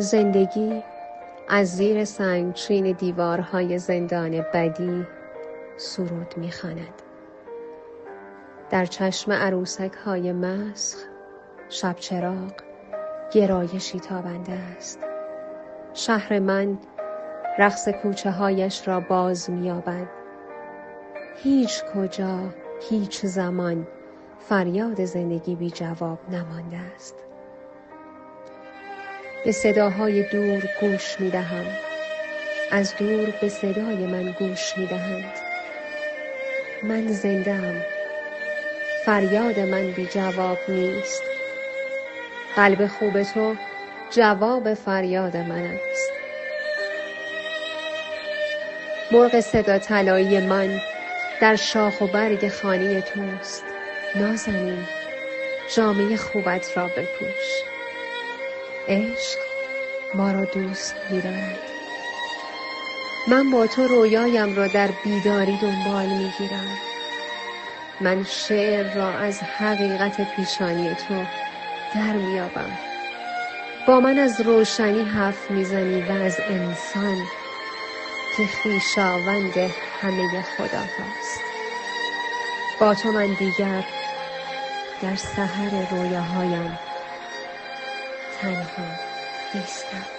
زندگی از زیر سنگچین دیوارهای زندان بدی سرود می‌خواند. در چشم عروسک های مسخ شب چراغ گرایشی تابنده است. شهر من رقص کوچه هایش را باز مییابد. هیچ کجا هیچ زمان فریاد زندگی بی جواب نمانده است. به صداهای دور گوش می دهم. از دور به صدای من گوش می دهند. من زندم فریاد من بی جواب نیست. قلب خوب تو جواب فریاد من است. مرغ صدا طلایی من در شاخ و برگ خانه توست. نازنین جامعه خوبت را بپوش. عشق ما را دوست می‌دارد من با تو رویایم را در بیداری دنبال می‌گیرم. من شعر را از حقیقت پیشانی تو در میابم با من از روشنی حرف می‌زنی و از انسان که خویشاوند همه خدا هست با تو من دیگر در سحر رویاهایم kind of world. Please stop.